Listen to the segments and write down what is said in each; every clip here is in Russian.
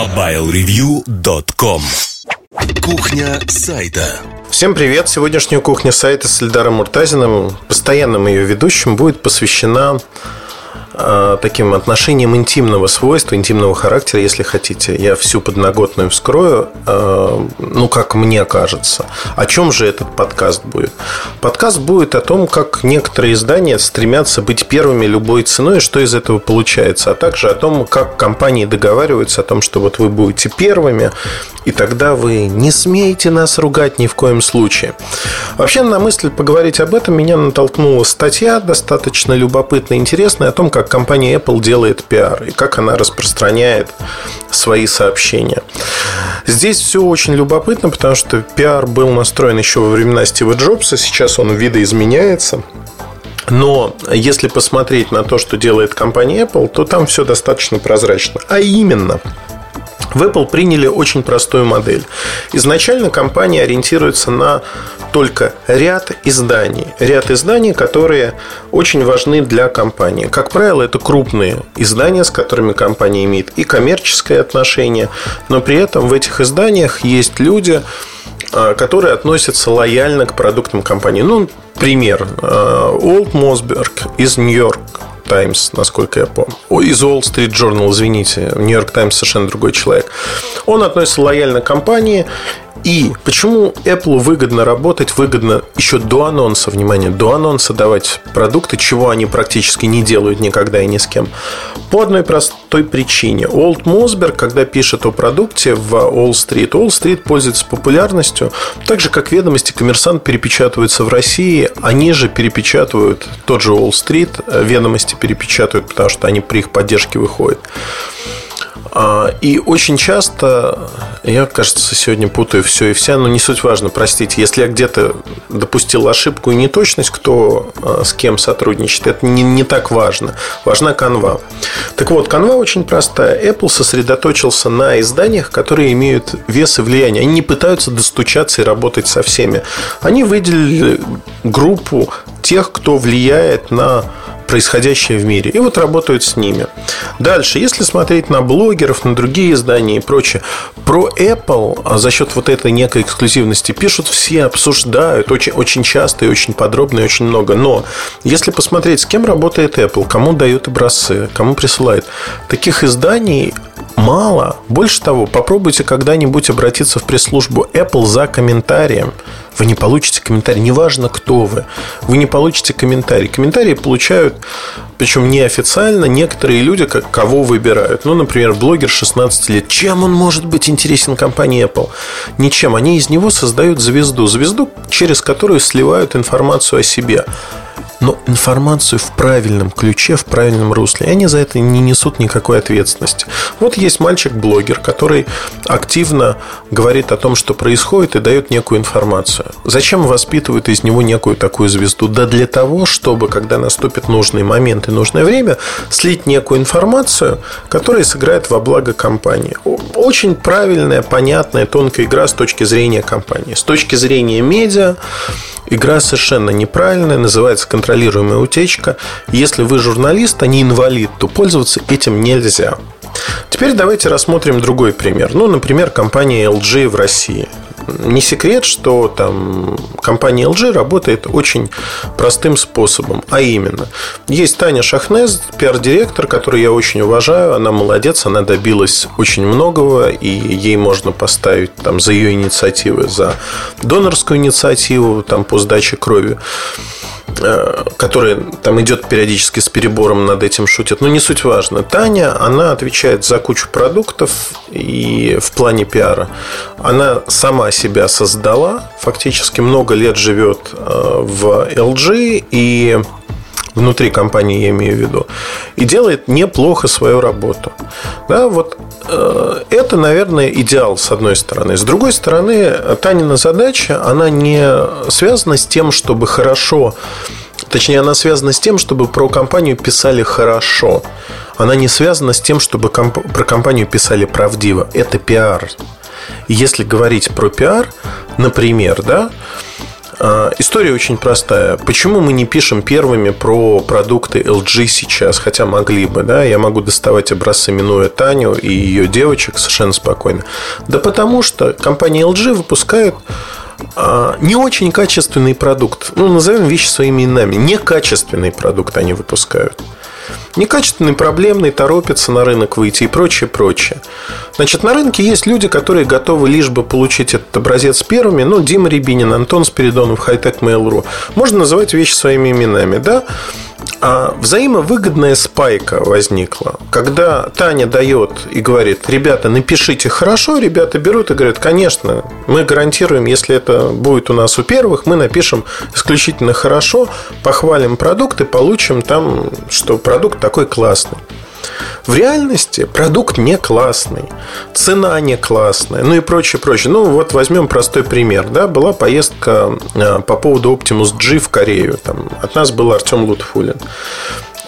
MobileReview.com Кухня сайта Всем привет! Сегодняшняя кухня сайта с Эльдаром Муртазиным, постоянным ее ведущим, будет посвящена таким отношением интимного свойства, интимного характера, если хотите. Я всю подноготную вскрою, э, ну, как мне кажется. О чем же этот подкаст будет? Подкаст будет о том, как некоторые издания стремятся быть первыми любой ценой, и что из этого получается, а также о том, как компании договариваются о том, что вот вы будете первыми, и тогда вы не смеете нас ругать ни в коем случае. Вообще, на мысль поговорить об этом меня натолкнула статья достаточно любопытная интересная о том, как компания Apple делает пиар и как она распространяет свои сообщения. Здесь все очень любопытно, потому что пиар был настроен еще во времена Стива Джобса, сейчас он видоизменяется. Но если посмотреть на то, что делает компания Apple, то там все достаточно прозрачно. А именно, в Apple приняли очень простую модель. Изначально компания ориентируется на только ряд изданий. Ряд изданий, которые очень важны для компании. Как правило, это крупные издания, с которыми компания имеет и коммерческое отношение, но при этом в этих изданиях есть люди, а, которые относятся лояльно к продуктам компании. Ну, пример. Олд Мосберг из Нью-Йорк Times, насколько я помню. Из Wall Street Journal, извините. Нью-Йорк Таймс совершенно другой человек. Он относится лояльно к компании и почему Apple выгодно работать, выгодно еще до анонса, внимание, до анонса давать продукты, чего они практически не делают никогда и ни с кем. По одной простой причине. Олд Мосберг, когда пишет о продукте в Wall Street, Wall Street пользуется популярностью, так же, как ведомости коммерсант перепечатываются в России, они же перепечатывают тот же Wall Street, э, ведомости перепечатывают, потому что они при их поддержке выходят. А, и очень часто, я, кажется, сегодня путаю все и вся, но не суть важно, простите, если я где-то допустил ошибку и неточность, кто а, с кем сотрудничает, это не, не так важно. Важна канва. Так вот, канва очень простая. Apple сосредоточился на изданиях, которые имеют вес и влияние. Они не пытаются достучаться и работать со всеми. Они выделили группу тех, кто влияет на происходящее в мире. И вот работают с ними. Дальше, если смотреть на блогеров, на другие издания и прочее, про Apple а за счет вот этой некой эксклюзивности пишут все, обсуждают очень, очень часто и очень подробно и очень много. Но если посмотреть, с кем работает Apple, кому дают образцы, кому присылает, таких изданий мало. Больше того, попробуйте когда-нибудь обратиться в пресс-службу Apple за комментарием. Вы не получите комментарий, неважно кто вы. Вы не получите комментарий. Комментарии получают, причем неофициально, некоторые люди, как, кого выбирают. Ну, например, блогер 16 лет. Чем он может быть интересен компании Apple? Ничем. Они из него создают звезду. Звезду, через которую сливают информацию о себе но информацию в правильном ключе, в правильном русле. И они за это не несут никакой ответственности. Вот есть мальчик-блогер, который активно говорит о том, что происходит, и дает некую информацию. Зачем воспитывают из него некую такую звезду? Да для того, чтобы, когда наступит нужный момент и нужное время, слить некую информацию, которая сыграет во благо компании. Очень правильная, понятная, тонкая игра с точки зрения компании. С точки зрения медиа, игра совершенно неправильная, называется контроль контролируемая утечка. Если вы журналист, а не инвалид, то пользоваться этим нельзя. Теперь давайте рассмотрим другой пример. Ну, например, компания LG в России. Не секрет, что там компания LG работает очень простым способом, а именно, есть Таня Шахнез, пиар-директор, которую я очень уважаю, она молодец, она добилась очень многого, и ей можно поставить там за ее инициативы, за донорскую инициативу там по сдаче крови. Э, который там идет периодически с перебором над этим шутит, но не суть важно. Таня, она отвечает за кучу продуктов и в плане пиара. Она сама себя создала, фактически много лет живет э, в LG и внутри компании, я имею в виду, и делает неплохо свою работу. Да, вот э, это, наверное, идеал с одной стороны. С другой стороны, Танина задача, она не связана с тем, чтобы хорошо Точнее, она связана с тем, чтобы про компанию писали хорошо. Она не связана с тем, чтобы комп- про компанию писали правдиво. Это пиар. Если говорить про пиар, например, да, история очень простая. Почему мы не пишем первыми про продукты LG сейчас, хотя могли бы, да? Я могу доставать образцы, минуя Таню и ее девочек совершенно спокойно. Да потому что компания LG выпускает а, не очень качественный продукт. Ну, назовем вещи своими именами. Некачественный продукт они выпускают. Некачественный, проблемный, торопится на рынок выйти и прочее, прочее. Значит, на рынке есть люди, которые готовы лишь бы получить этот образец первыми. Ну, Дима Рябинин, Антон Спиридонов, Хайтек Mail.ru. Можно называть вещи своими именами, да? А взаимовыгодная спайка возникла. Когда Таня дает и говорит, ребята, напишите хорошо, ребята берут и говорят, конечно, мы гарантируем, если это будет у нас у первых, мы напишем исключительно хорошо, похвалим продукт и получим там, что продукт такой классный. В реальности продукт не классный, цена не классная, ну и прочее, прочее. Ну, вот возьмем простой пример. Да? Была поездка а, по поводу Optimus G в Корею. Там, от нас был Артем Лутфулин.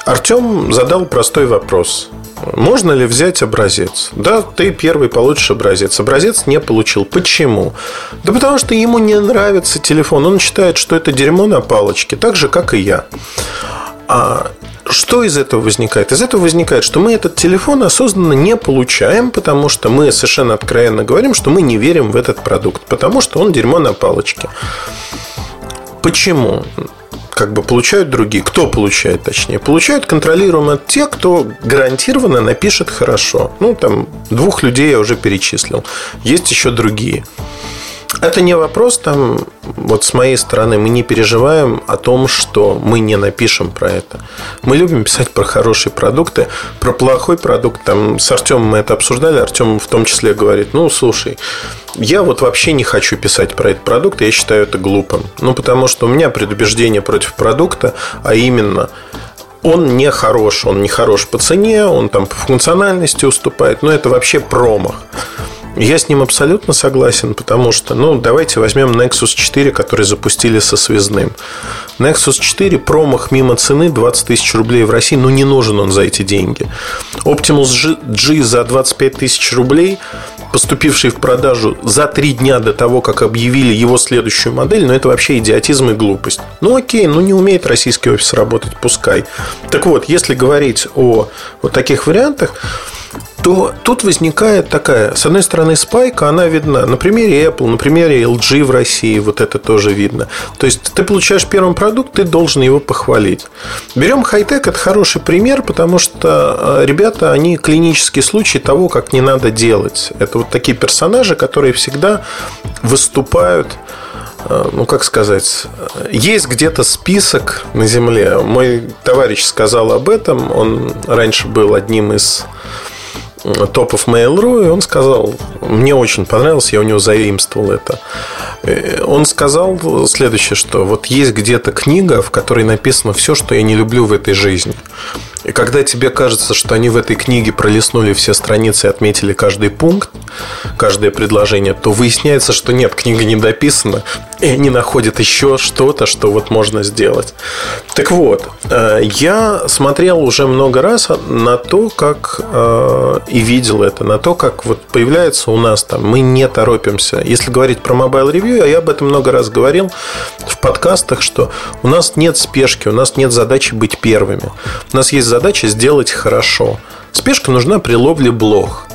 Артем задал простой вопрос. Можно ли взять образец? Да, ты первый получишь образец. Образец не получил. Почему? Да потому что ему не нравится телефон. Он считает, что это дерьмо на палочке, так же, как и я. А что из этого возникает? Из этого возникает, что мы этот телефон осознанно не получаем, потому что мы совершенно откровенно говорим, что мы не верим в этот продукт, потому что он дерьмо на палочке. Почему? как бы получают другие. Кто получает, точнее? Получают контролируемо те, кто гарантированно напишет хорошо. Ну, там, двух людей я уже перечислил. Есть еще другие. Это не вопрос, там, вот с моей стороны, мы не переживаем о том, что мы не напишем про это. Мы любим писать про хорошие продукты, про плохой продукт. Там с Артемом мы это обсуждали. Артем в том числе говорит, ну, слушай, я вот вообще не хочу писать про этот продукт, я считаю это глупым. Ну, потому что у меня предубеждение против продукта, а именно он не хорош, он не хорош по цене, он там по функциональности уступает, но это вообще промах. Я с ним абсолютно согласен, потому что, ну, давайте возьмем Nexus 4, который запустили со связным. Nexus 4 промах мимо цены 20 тысяч рублей в России, ну, не нужен он за эти деньги. Optimus G за 25 тысяч рублей, поступивший в продажу за три дня до того, как объявили его следующую модель, ну, это вообще идиотизм и глупость. Ну, окей, ну, не умеет российский офис работать, пускай. Так вот, если говорить о вот таких вариантах, то тут возникает такая, с одной стороны, спайка, она видна на примере Apple, на примере LG в России, вот это тоже видно. То есть ты получаешь первый продукт, ты должен его похвалить. Берем хай-тек, это хороший пример, потому что э, ребята, они клинический случай того, как не надо делать. Это вот такие персонажи, которые всегда выступают э, ну, как сказать, есть где-то список на Земле. Мой товарищ сказал об этом. Он раньше был одним из топов Mail.ru, и он сказал, мне очень понравилось, я у него заимствовал это. Он сказал следующее, что вот есть где-то книга, в которой написано все, что я не люблю в этой жизни. И когда тебе кажется, что они в этой книге пролистнули все страницы и отметили каждый пункт, каждое предложение, то выясняется, что нет, книга не дописана, и они находят еще что-то, что вот можно сделать. Так вот, э, я смотрел уже много раз на то, как э, и видел это, на то, как вот появляется у нас там, мы не торопимся. Если говорить про Mobile Review, а я об этом много раз говорил в подкастах, что у нас нет спешки, у нас нет задачи быть первыми. У нас есть задача сделать хорошо. Спешка нужна при ловле блох.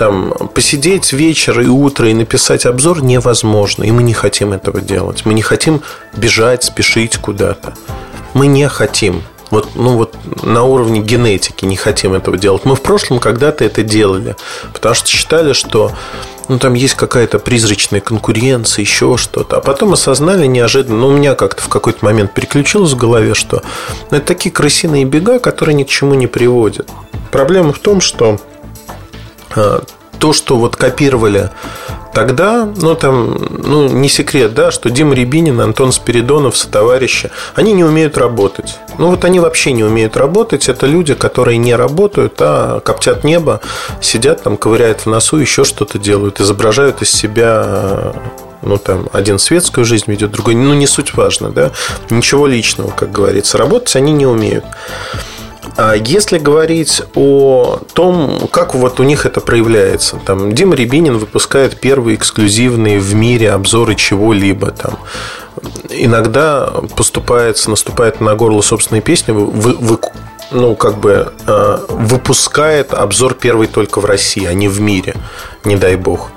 Там посидеть вечер и утро и написать обзор невозможно. И мы не хотим этого делать. Мы не хотим бежать, спешить куда-то. Мы не хотим. Вот, ну вот на уровне генетики не хотим этого делать. Мы в прошлом когда-то это делали, потому что считали, что ну, там есть какая-то призрачная конкуренция, еще что-то. А потом осознали неожиданно, ну, у меня как-то в какой-то момент переключилось в голове, что ну, это такие крысиные бега, которые ни к чему не приводят. Проблема в том, что то, что вот копировали тогда, ну, там, ну, не секрет, да, что Дима Рябинин, Антон Спиридонов, сотоварищи, они не умеют работать. Ну, вот они вообще не умеют работать. Это люди, которые не работают, а коптят небо, сидят там, ковыряют в носу, еще что-то делают, изображают из себя ну, там, один светскую жизнь ведет, другой, ну, не суть важно, да, ничего личного, как говорится, работать они не умеют. А если говорить о том, как вот у них это проявляется, там Дима Рябинин выпускает первые эксклюзивные в мире обзоры чего-либо там. иногда поступается, наступает на горло собственной песни, вы, вы, ну, как бы э, выпускает обзор первый только в России, а не в мире, не дай бог.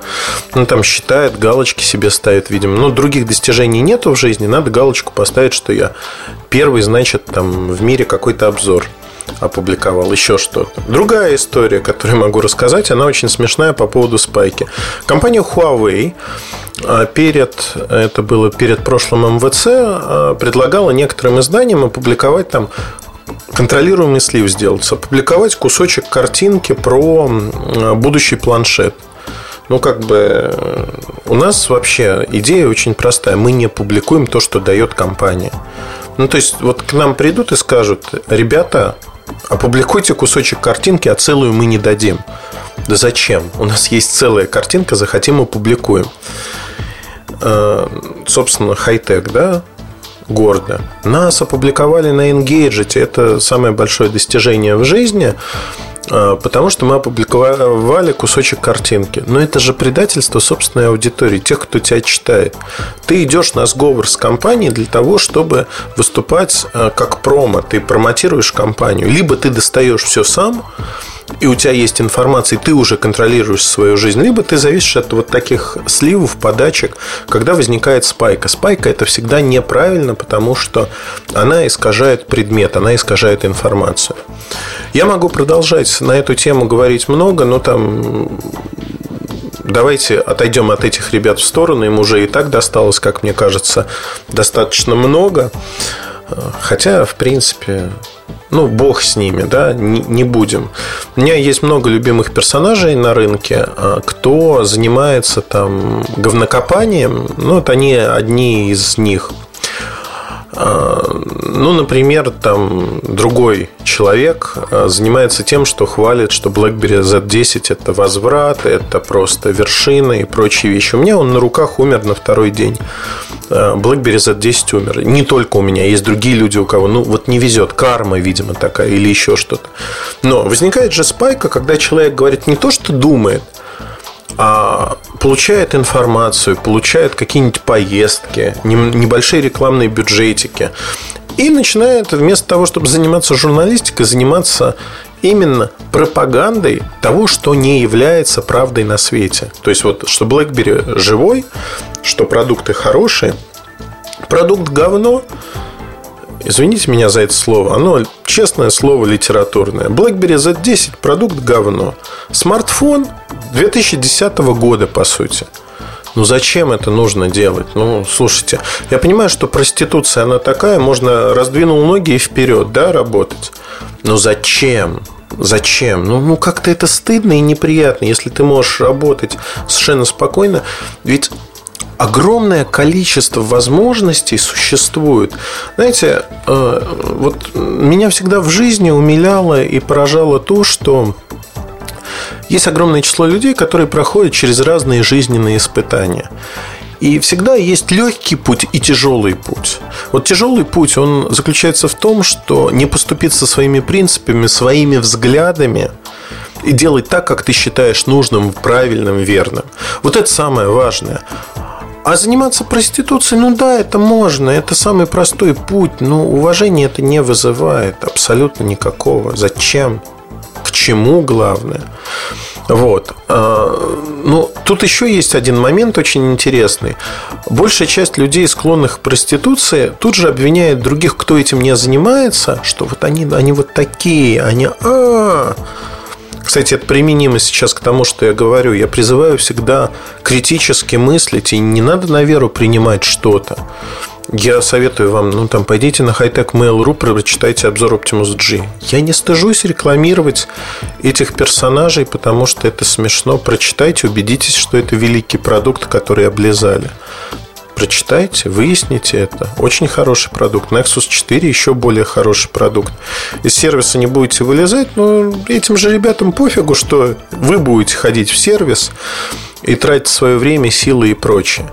Ну, там считает, галочки себе ставит, видимо. Ну, других достижений нету в жизни, надо галочку поставить, что я первый, значит, там в мире какой-то обзор опубликовал, еще что-то. Другая история, которую могу рассказать, она очень смешная по поводу спайки. Компания Huawei э, перед, это было перед прошлым МВЦ, э, предлагала некоторым изданиям опубликовать там контролируемый слив сделать, опубликовать кусочек картинки про будущий планшет. Ну, как бы у нас вообще идея очень простая. Мы не публикуем то, что дает компания. Ну, то есть, вот к нам придут и скажут, ребята, опубликуйте кусочек картинки, а целую мы не дадим. Да зачем? У нас есть целая картинка, захотим опубликуем. Э, собственно, хай-тек, да? гордо. Нас опубликовали на Engage. Это самое большое достижение в жизни, потому что мы опубликовали кусочек картинки. Но это же предательство собственной аудитории, тех, кто тебя читает. Ты идешь на сговор с компанией для того, чтобы выступать а, как промо. Ты промотируешь компанию. Либо ты достаешь все сам, и у тебя есть информация, и ты уже контролируешь свою жизнь, либо ты зависишь от вот таких сливов, подачек, когда возникает спайка. Спайка это всегда неправильно, потому что она искажает предмет, она искажает информацию. Я могу продолжать на эту тему говорить много, но там давайте отойдем от этих ребят в сторону. Им уже и так досталось, как мне кажется, достаточно много. Хотя, в принципе, ну, бог с ними, да, не, будем. У меня есть много любимых персонажей на рынке, а, кто занимается там говнокопанием, ну, вот они одни из них – ну, например, там другой человек а, занимается тем, что хвалит, что BlackBerry Z10 это возврат, это просто вершина и прочие вещи. У меня он на руках умер на второй день. А, BlackBerry Z10 умер. Не только у меня, есть другие люди, у кого, ну, вот не везет, карма, видимо, такая или еще что-то. Но возникает же спайка, когда человек говорит не то, что думает, а получает информацию, получает какие-нибудь поездки, небольшие рекламные бюджетики. И начинает вместо того, чтобы заниматься журналистикой, заниматься именно пропагандой того, что не является правдой на свете. То есть вот, что BlackBerry живой, что продукты хорошие, продукт говно, Извините меня за это слово. Оно честное слово литературное. BlackBerry Z10 продукт говно. Смартфон 2010 года, по сути. Ну зачем это нужно делать? Ну, слушайте, я понимаю, что проституция, она такая, можно раздвинул ноги и вперед, да, работать. Но зачем? Зачем? Ну, ну как-то это стыдно и неприятно, если ты можешь работать совершенно спокойно. Ведь огромное количество возможностей существует. Знаете, э, вот меня всегда в жизни умиляло и поражало то, что есть огромное число людей, которые проходят через разные жизненные испытания. И всегда есть легкий путь и тяжелый путь. Вот тяжелый путь, он заключается в том, что не поступить со своими принципами, своими взглядами и делать так, как ты считаешь нужным, правильным, верным. Вот это самое важное. А заниматься проституцией, ну да, это можно, это самый простой путь, но уважения это не вызывает абсолютно никакого. Зачем? К чему главное? Вот. А, ну, тут еще есть один момент очень интересный. Большая часть людей, склонных к проституции, тут же обвиняет других, кто этим не занимается, что вот они, они вот такие, они... А-а-а. Кстати, это применимо сейчас к тому, что я говорю. Я призываю всегда критически мыслить, и не надо на веру принимать что-то. Я советую вам, ну там пойдите на hightech mail.ru, прочитайте обзор Optimus G. Я не стыжусь рекламировать этих персонажей, потому что это смешно. Прочитайте, убедитесь, что это великий продукт, который облизали прочитайте, выясните это. Очень хороший продукт. Nexus 4 еще более хороший продукт. Из сервиса не будете вылезать, но этим же ребятам пофигу, что вы будете ходить в сервис и тратить свое время, силы и прочее.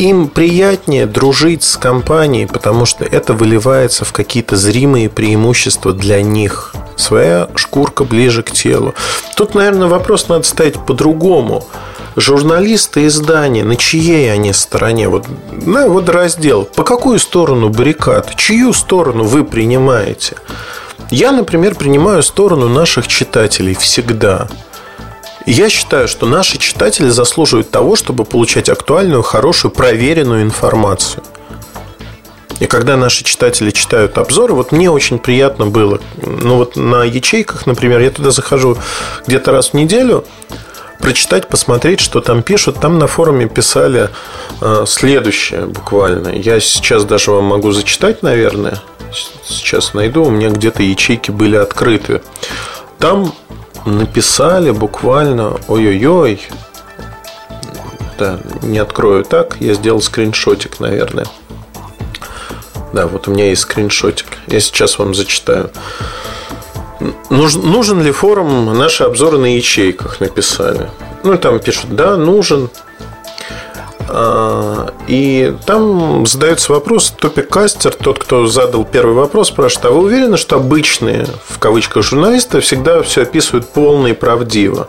Им приятнее дружить с компанией, потому что это выливается в какие-то зримые преимущества для них. Своя шкурка ближе к телу. Тут, наверное, вопрос надо ставить по-другому. журналисты издания, на чьей они стороне? Вот, на, вот раздел. По какую сторону баррикад? Чью сторону вы принимаете? Я, например, принимаю сторону наших читателей всегда. Я считаю, что наши читатели заслуживают того, чтобы получать актуальную, хорошую, проверенную информацию. И когда наши читатели читают обзоры, вот мне очень приятно было. Ну вот на ячейках, например, я туда захожу где-то раз в неделю, прочитать, посмотреть, что там пишут. Там на форуме писали э, следующее буквально. Я сейчас даже вам могу зачитать, наверное. Сейчас найду. У меня где-то ячейки были открыты. Там написали буквально ой-ой-ой. Да, не открою так. Я сделал скриншотик, наверное. Да, вот у меня есть скриншотик. Я сейчас вам зачитаю. Нужен ли форум? Наши обзоры на ячейках написали. Ну, там пишут, да, нужен. А, и там задается вопрос, топик-кастер, тот, кто задал первый вопрос, спрашивает, а вы уверены, что обычные, в кавычках, журналисты всегда все описывают полно и правдиво?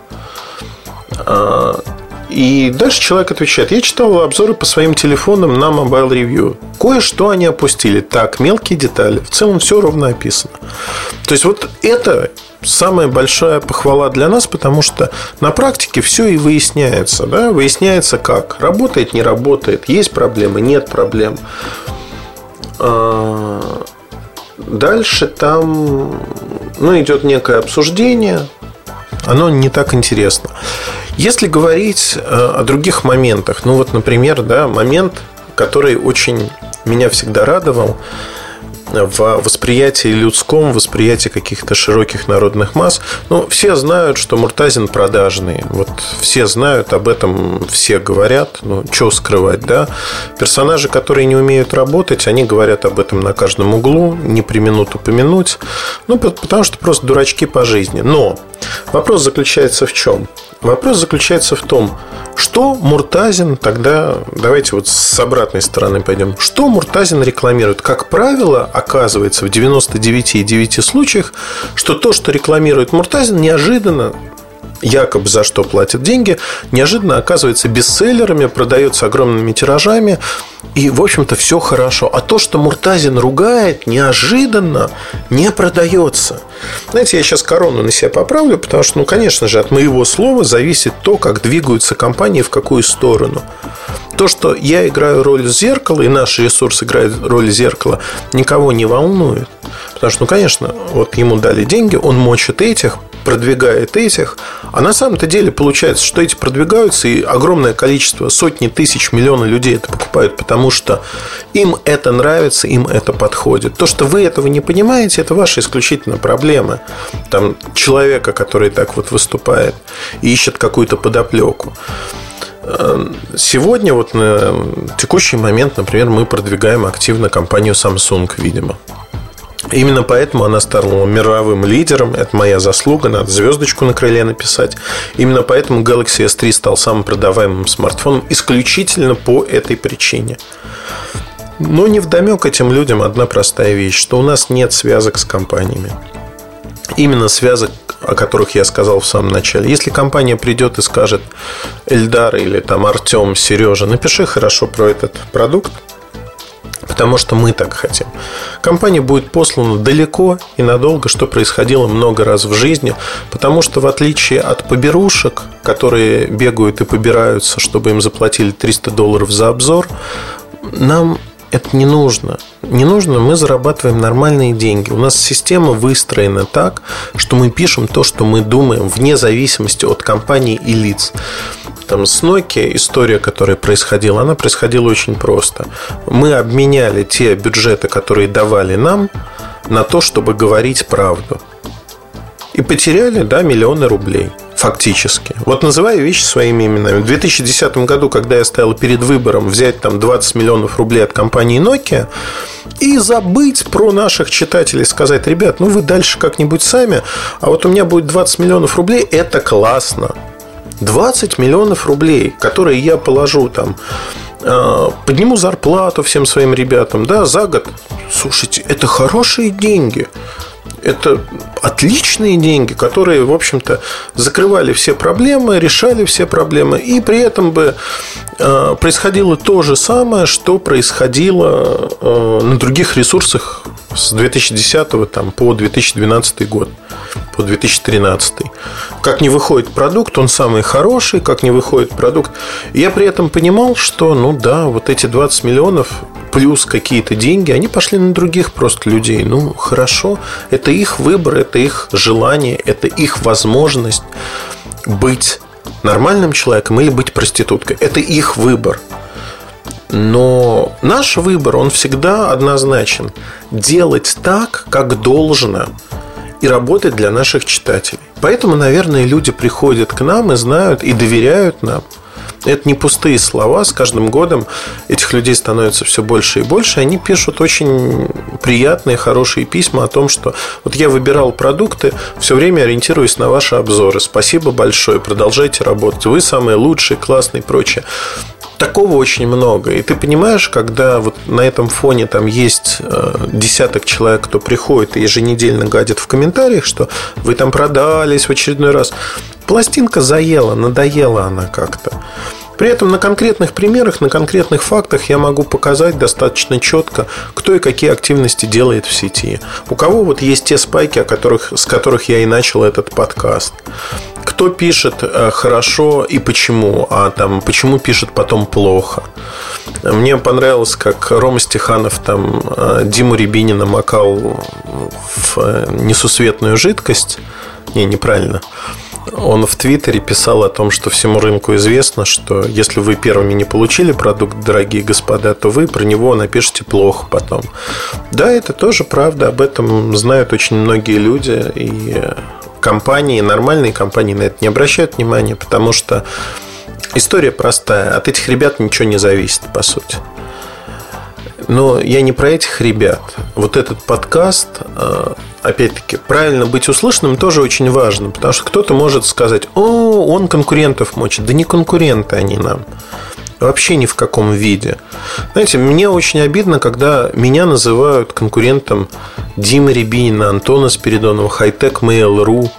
И дальше человек отвечает, я читал обзоры по своим телефонам на Mobile Review. Кое-что они опустили. Так, мелкие детали. В целом все ровно описано. То есть вот это самая большая похвала для нас, потому что на практике все и выясняется. Да? Выясняется как. Работает, не работает. Есть проблемы, нет проблем. А, дальше там ну, идет некое обсуждение. Оно не так интересно. Если говорить э, о других моментах, ну вот, например, да, момент, который очень меня всегда радовал, в восприятии людском, восприятии каких-то широких народных масс. Ну, все знают, что Муртазин продажный. Вот все знают об этом, все говорят. Ну, что скрывать, да? Персонажи, которые не умеют работать, они говорят об этом на каждом углу, не применут упомянуть. Ну, потому что просто дурачки по жизни. Но вопрос заключается в чем? Вопрос заключается в том, что Муртазин тогда, давайте вот с обратной стороны пойдем, что Муртазин рекламирует? Как правило, оказывается в 99,9 случаях, что то, что рекламирует Муртазин, неожиданно якобы за что платят деньги, неожиданно оказывается бестселлерами, продается огромными тиражами, и, в общем-то, все хорошо. А то, что Муртазин ругает, неожиданно не продается. Знаете, я сейчас корону на себя поправлю, потому что, ну, конечно же, от моего слова зависит то, как двигаются компании в какую сторону. То, что я играю роль зеркала, и наш ресурс играет роль зеркала, никого не волнует. Потому что, ну, конечно, вот ему дали деньги, он мочит этих, продвигает этих, а на самом-то деле получается, что эти продвигаются, и огромное количество, сотни тысяч, миллионов людей это покупают, потому что им это нравится, им это подходит. То, что вы этого не понимаете, это ваша исключительно проблема. Там человека, который так вот выступает и ищет какую-то подоплеку. Сегодня, вот на текущий момент, например, мы продвигаем активно компанию Samsung, видимо. Именно поэтому она стала мировым лидером. Это моя заслуга. Надо звездочку на крыле написать. Именно поэтому Galaxy S3 стал самым продаваемым смартфоном исключительно по этой причине. Но не вдомек этим людям одна простая вещь, что у нас нет связок с компаниями. Именно связок, о которых я сказал в самом начале. Если компания придет и скажет Эльдар или там Артем, Сережа, напиши хорошо про этот продукт, Потому что мы так хотим. Компания будет послана далеко и надолго, что происходило много раз в жизни. Потому что в отличие от поберушек, которые бегают и побираются, чтобы им заплатили 300 долларов за обзор, нам это не нужно. Не нужно, мы зарабатываем нормальные деньги. У нас система выстроена так, что мы пишем то, что мы думаем, вне зависимости от компании и лиц. Там с Nokia история, которая происходила, она происходила очень просто. Мы обменяли те бюджеты, которые давали нам, на то, чтобы говорить правду. И потеряли, да, миллионы рублей. Фактически. Вот называю вещи своими именами. В 2010 году, когда я стоял перед выбором взять там 20 миллионов рублей от компании Nokia и забыть про наших читателей, сказать, ребят, ну вы дальше как-нибудь сами, а вот у меня будет 20 миллионов рублей, это классно. 20 миллионов рублей, которые я положу там э, подниму зарплату всем своим ребятам, да, за год. Слушайте, это хорошие деньги. Это отличные деньги, которые, в общем-то, закрывали все проблемы, решали все проблемы, и при этом бы э, происходило то же самое, что происходило э, на других ресурсах с 2010 там, по 2012 год, по 2013. Как не выходит продукт, он самый хороший, как не выходит продукт. Я при этом понимал, что, ну да, вот эти 20 миллионов плюс какие-то деньги, они пошли на других просто людей. Ну, хорошо, это их выбор, это их желание, это их возможность быть нормальным человеком или быть проституткой. Это их выбор. Но наш выбор, он всегда однозначен. Делать так, как должно, и работать для наших читателей. Поэтому, наверное, люди приходят к нам и знают, и доверяют нам. Это не пустые слова. С каждым годом этих людей становится все больше и больше. Они пишут очень приятные, хорошие письма о том, что вот я выбирал продукты, все время ориентируюсь на ваши обзоры. Спасибо большое, продолжайте работать. Вы самые лучшие, классные и прочее такого очень много. И ты понимаешь, когда вот на этом фоне там есть э, десяток человек, кто приходит и еженедельно гадит в комментариях, что вы там продались в очередной раз. Пластинка заела, надоела она как-то. При этом на конкретных примерах, на конкретных фактах я могу показать достаточно четко, кто и какие активности делает в сети. У кого вот есть те спайки, о которых, с которых я и начал этот подкаст. Кто пишет э, хорошо и почему, а там почему пишет потом плохо. Мне понравилось, как Рома Стеханов там э, Диму Рябинина макал в э, несусветную жидкость. Не, неправильно. Он в Твиттере писал о том, что всему рынку известно, что если вы первыми не получили продукт, дорогие господа, то вы про него напишите плохо потом. Да, это тоже правда, об этом знают очень многие люди, и компании, нормальные компании на это не обращают внимания, потому что история простая. От этих ребят ничего не зависит, по сути. Но я не про этих ребят. Вот этот подкаст, э, опять-таки, правильно быть услышанным тоже очень важно, потому что кто-то может сказать, о, он конкурентов мочит. Да не конкуренты они нам. Вообще ни в каком виде. Знаете, мне очень обидно, когда меня называют конкурентом Димы Рябинина, Антона Спиридонова, Хайтек Mail.ru.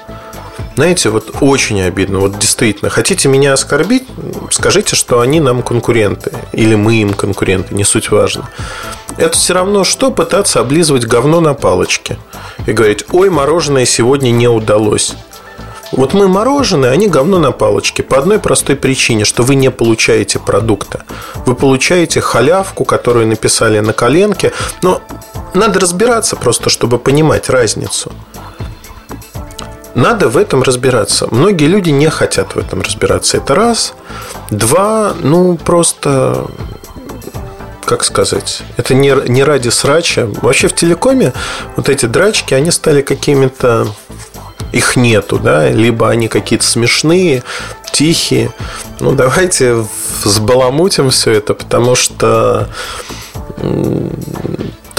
Знаете, вот очень обидно. Вот действительно, хотите меня оскорбить, скажите, что они нам конкуренты. Или мы им конкуренты, не суть важно. Это все равно, что пытаться облизывать говно на палочке. И говорить, ой, мороженое сегодня не удалось. Вот мы мороженое, они говно на палочке. По одной простой причине, что вы не получаете продукта. Вы получаете халявку, которую написали на коленке. Но надо разбираться просто, чтобы понимать разницу. Надо в этом разбираться. Многие люди не хотят в этом разбираться. Это раз. Два, ну, просто как сказать, это не, не ради срача. Вообще в телекоме вот эти драчки, они стали какими-то... Их нету, да, либо они какие-то смешные, тихие. Ну, давайте сбаламутим все это, потому что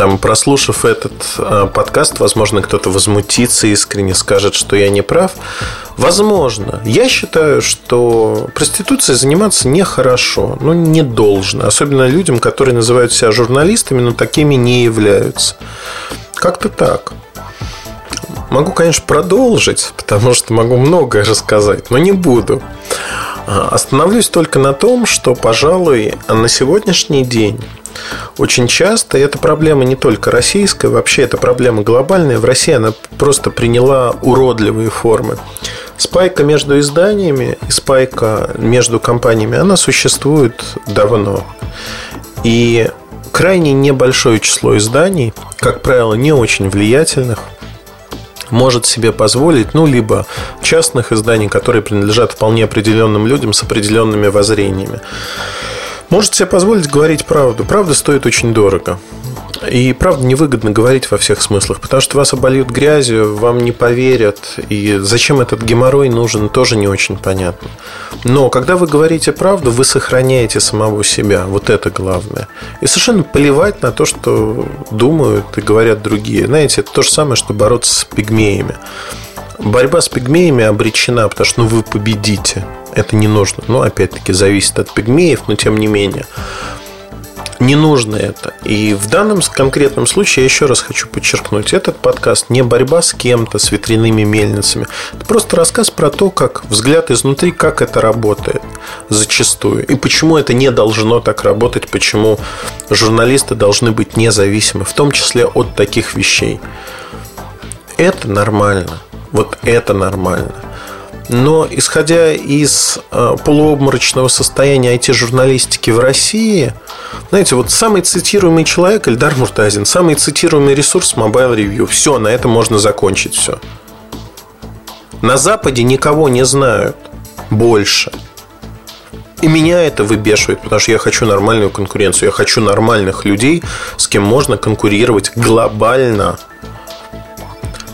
там, прослушав этот э, подкаст, возможно, кто-то возмутится искренне, скажет, что я не прав. Возможно. Я считаю, что проституцией заниматься нехорошо, ну, не должно. Особенно людям, которые называют себя журналистами, но такими не являются. Как-то так. Могу, конечно, продолжить, потому что могу многое рассказать, но не буду. А, остановлюсь только на том, что, пожалуй, на сегодняшний день очень часто эта проблема не только российская, вообще эта проблема глобальная. В России она просто приняла уродливые формы. Спайка между изданиями и спайка между компаниями, она существует давно. И крайне небольшое число изданий, как правило, не очень влиятельных, может себе позволить, ну, либо частных изданий, которые принадлежат вполне определенным людям с определенными воззрениями. Может себе позволить говорить правду. Правда стоит очень дорого. И правда невыгодно говорить во всех смыслах, потому что вас обольют грязью, вам не поверят, и зачем этот геморрой нужен, тоже не очень понятно. Но когда вы говорите правду, вы сохраняете самого себя, вот это главное. И совершенно плевать на то, что думают и говорят другие. Знаете, это то же самое, что бороться с пигмеями. Борьба с пигмеями обречена, потому что ну, вы победите. Это не нужно. Но опять-таки зависит от пигмеев, но тем не менее. Не нужно это. И в данном конкретном случае я еще раз хочу подчеркнуть, этот подкаст не борьба с кем-то, с ветряными мельницами. Это просто рассказ про то, как взгляд изнутри, как это работает зачастую. И почему это не должно так работать, почему журналисты должны быть независимы, в том числе от таких вещей. Это нормально. Вот это нормально. Но исходя из э, полуобморочного состояния IT-журналистики в России, знаете, вот самый цитируемый человек Эльдар Муртазин, самый цитируемый ресурс Mobile Review. Все, на этом можно закончить все. На Западе никого не знают больше. И меня это выбешивает, потому что я хочу нормальную конкуренцию. Я хочу нормальных людей, с кем можно конкурировать глобально.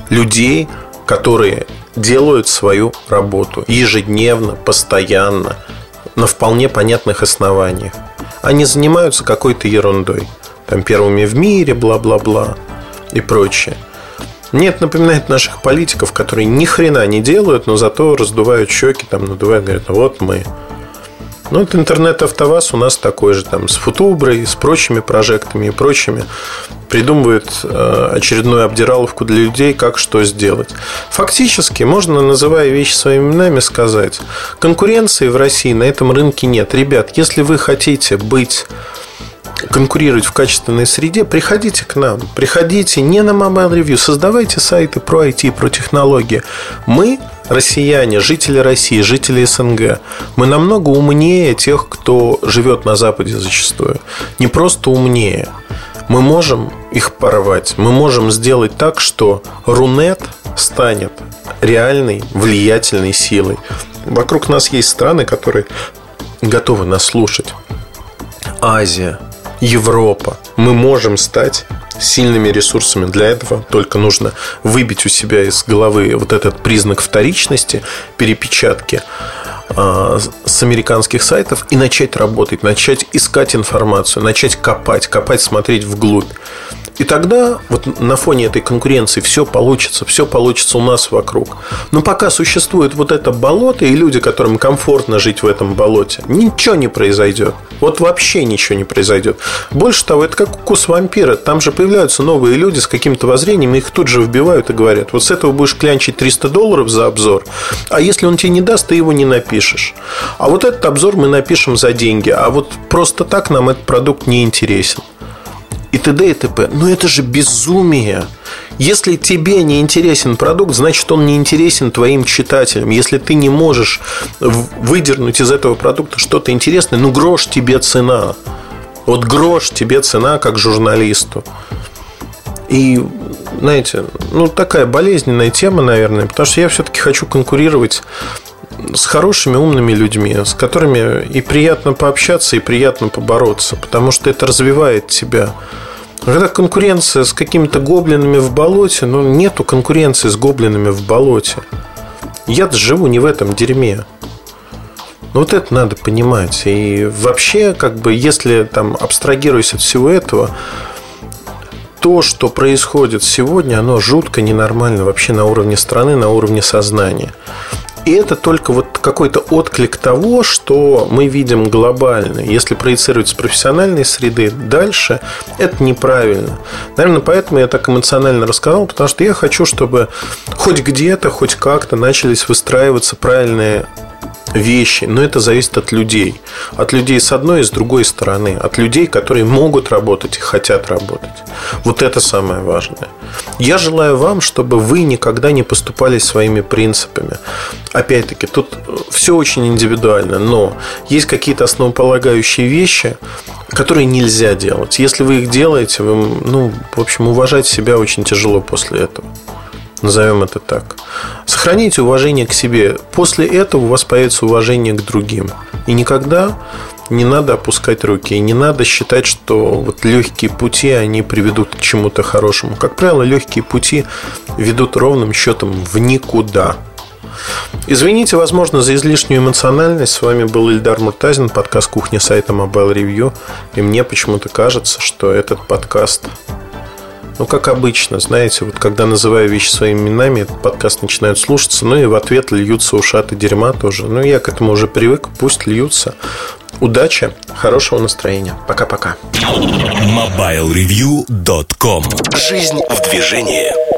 Людей, которые делают свою работу ежедневно, постоянно, на вполне понятных основаниях. Они занимаются какой-то ерундой. Там первыми в мире, бла-бла-бла и прочее. Нет, напоминает наших политиков, которые ни хрена не делают, но зато раздувают щеки, там надувают, говорят, вот мы. Ну, вот интернет-автоваз у нас такой же, там, с футуброй, с прочими прожектами и прочими придумывает э, очередную обдираловку для людей, как что сделать. Фактически, можно, называя вещи своими именами, сказать, конкуренции в России на этом рынке нет. Ребят, если вы хотите быть конкурировать в качественной среде, приходите к нам. Приходите не на Mobile Review, создавайте сайты про IT, про технологии. Мы, россияне, жители России, жители СНГ, мы намного умнее тех, кто живет на Западе зачастую. Не просто умнее – мы можем их порвать. Мы можем сделать так, что Рунет станет реальной, влиятельной силой. Вокруг нас есть страны, которые готовы нас слушать. Азия, Европа. Мы можем стать сильными ресурсами. Для этого только нужно выбить у себя из головы вот этот признак вторичности, перепечатки а, с американских сайтов и начать работать, начать искать информацию, начать копать, копать, смотреть вглубь. И тогда вот на фоне этой конкуренции все получится, все получится у нас вокруг. Но пока существует вот это болото и люди, которым комфортно жить в этом болоте, ничего не произойдет. Вот вообще ничего не произойдет. Больше того, это как укус вампира. Там же появляются новые люди с каким-то воззрением, их тут же вбивают и говорят, вот с этого будешь клянчить 300 долларов за обзор, а если он тебе не даст, ты его не напишешь. А вот этот обзор мы напишем за деньги, а вот просто так нам этот продукт не интересен и т.д. и т.п. Но это же безумие. Если тебе не интересен продукт, значит он не интересен твоим читателям. Если ты не можешь выдернуть из этого продукта что-то интересное, ну грош тебе цена. Вот грош тебе цена как журналисту. И, знаете, ну такая болезненная тема, наверное, потому что я все-таки хочу конкурировать с хорошими, умными людьми, с которыми и приятно пообщаться, и приятно побороться, потому что это развивает тебя. Когда конкуренция с какими-то гоблинами в болоте, ну, нету конкуренции с гоблинами в болоте. Я живу не в этом дерьме. Ну, вот это надо понимать. И вообще, как бы, если там абстрагируясь от всего этого, то, что происходит сегодня, оно жутко ненормально вообще на уровне страны, на уровне сознания. И это только вот какой-то отклик того, что мы видим глобально. Если проецировать с профессиональной среды дальше, это неправильно. Наверное, поэтому я так эмоционально рассказал, потому что я хочу, чтобы хоть где-то, хоть как-то начались выстраиваться правильные вещи, но это зависит от людей. От людей с одной и с другой стороны. От людей, которые могут работать и хотят работать. Вот это самое важное. Я желаю вам, чтобы вы никогда не поступали своими принципами. Опять-таки, тут все очень индивидуально, но есть какие-то основополагающие вещи, которые нельзя делать. Если вы их делаете, вы, ну, в общем, уважать себя очень тяжело после этого. Назовем это так. Сохраните уважение к себе. После этого у вас появится уважение к другим. И никогда не надо опускать руки. И не надо считать, что вот легкие пути, они приведут к чему-то хорошему. Как правило, легкие пути ведут ровным счетом в никуда. Извините, возможно, за излишнюю эмоциональность. С вами был Ильдар Муртазин, подкаст «Кухня» сайта Mobile Review. И мне почему-то кажется, что этот подкаст ну, как обычно, знаете, вот когда называю вещи своими именами, этот подкаст начинают слушаться, ну и в ответ льются ушаты дерьма тоже. Ну, я к этому уже привык, пусть льются. удачи, хорошего настроения. Пока-пока. MobileReview.com Жизнь в движении.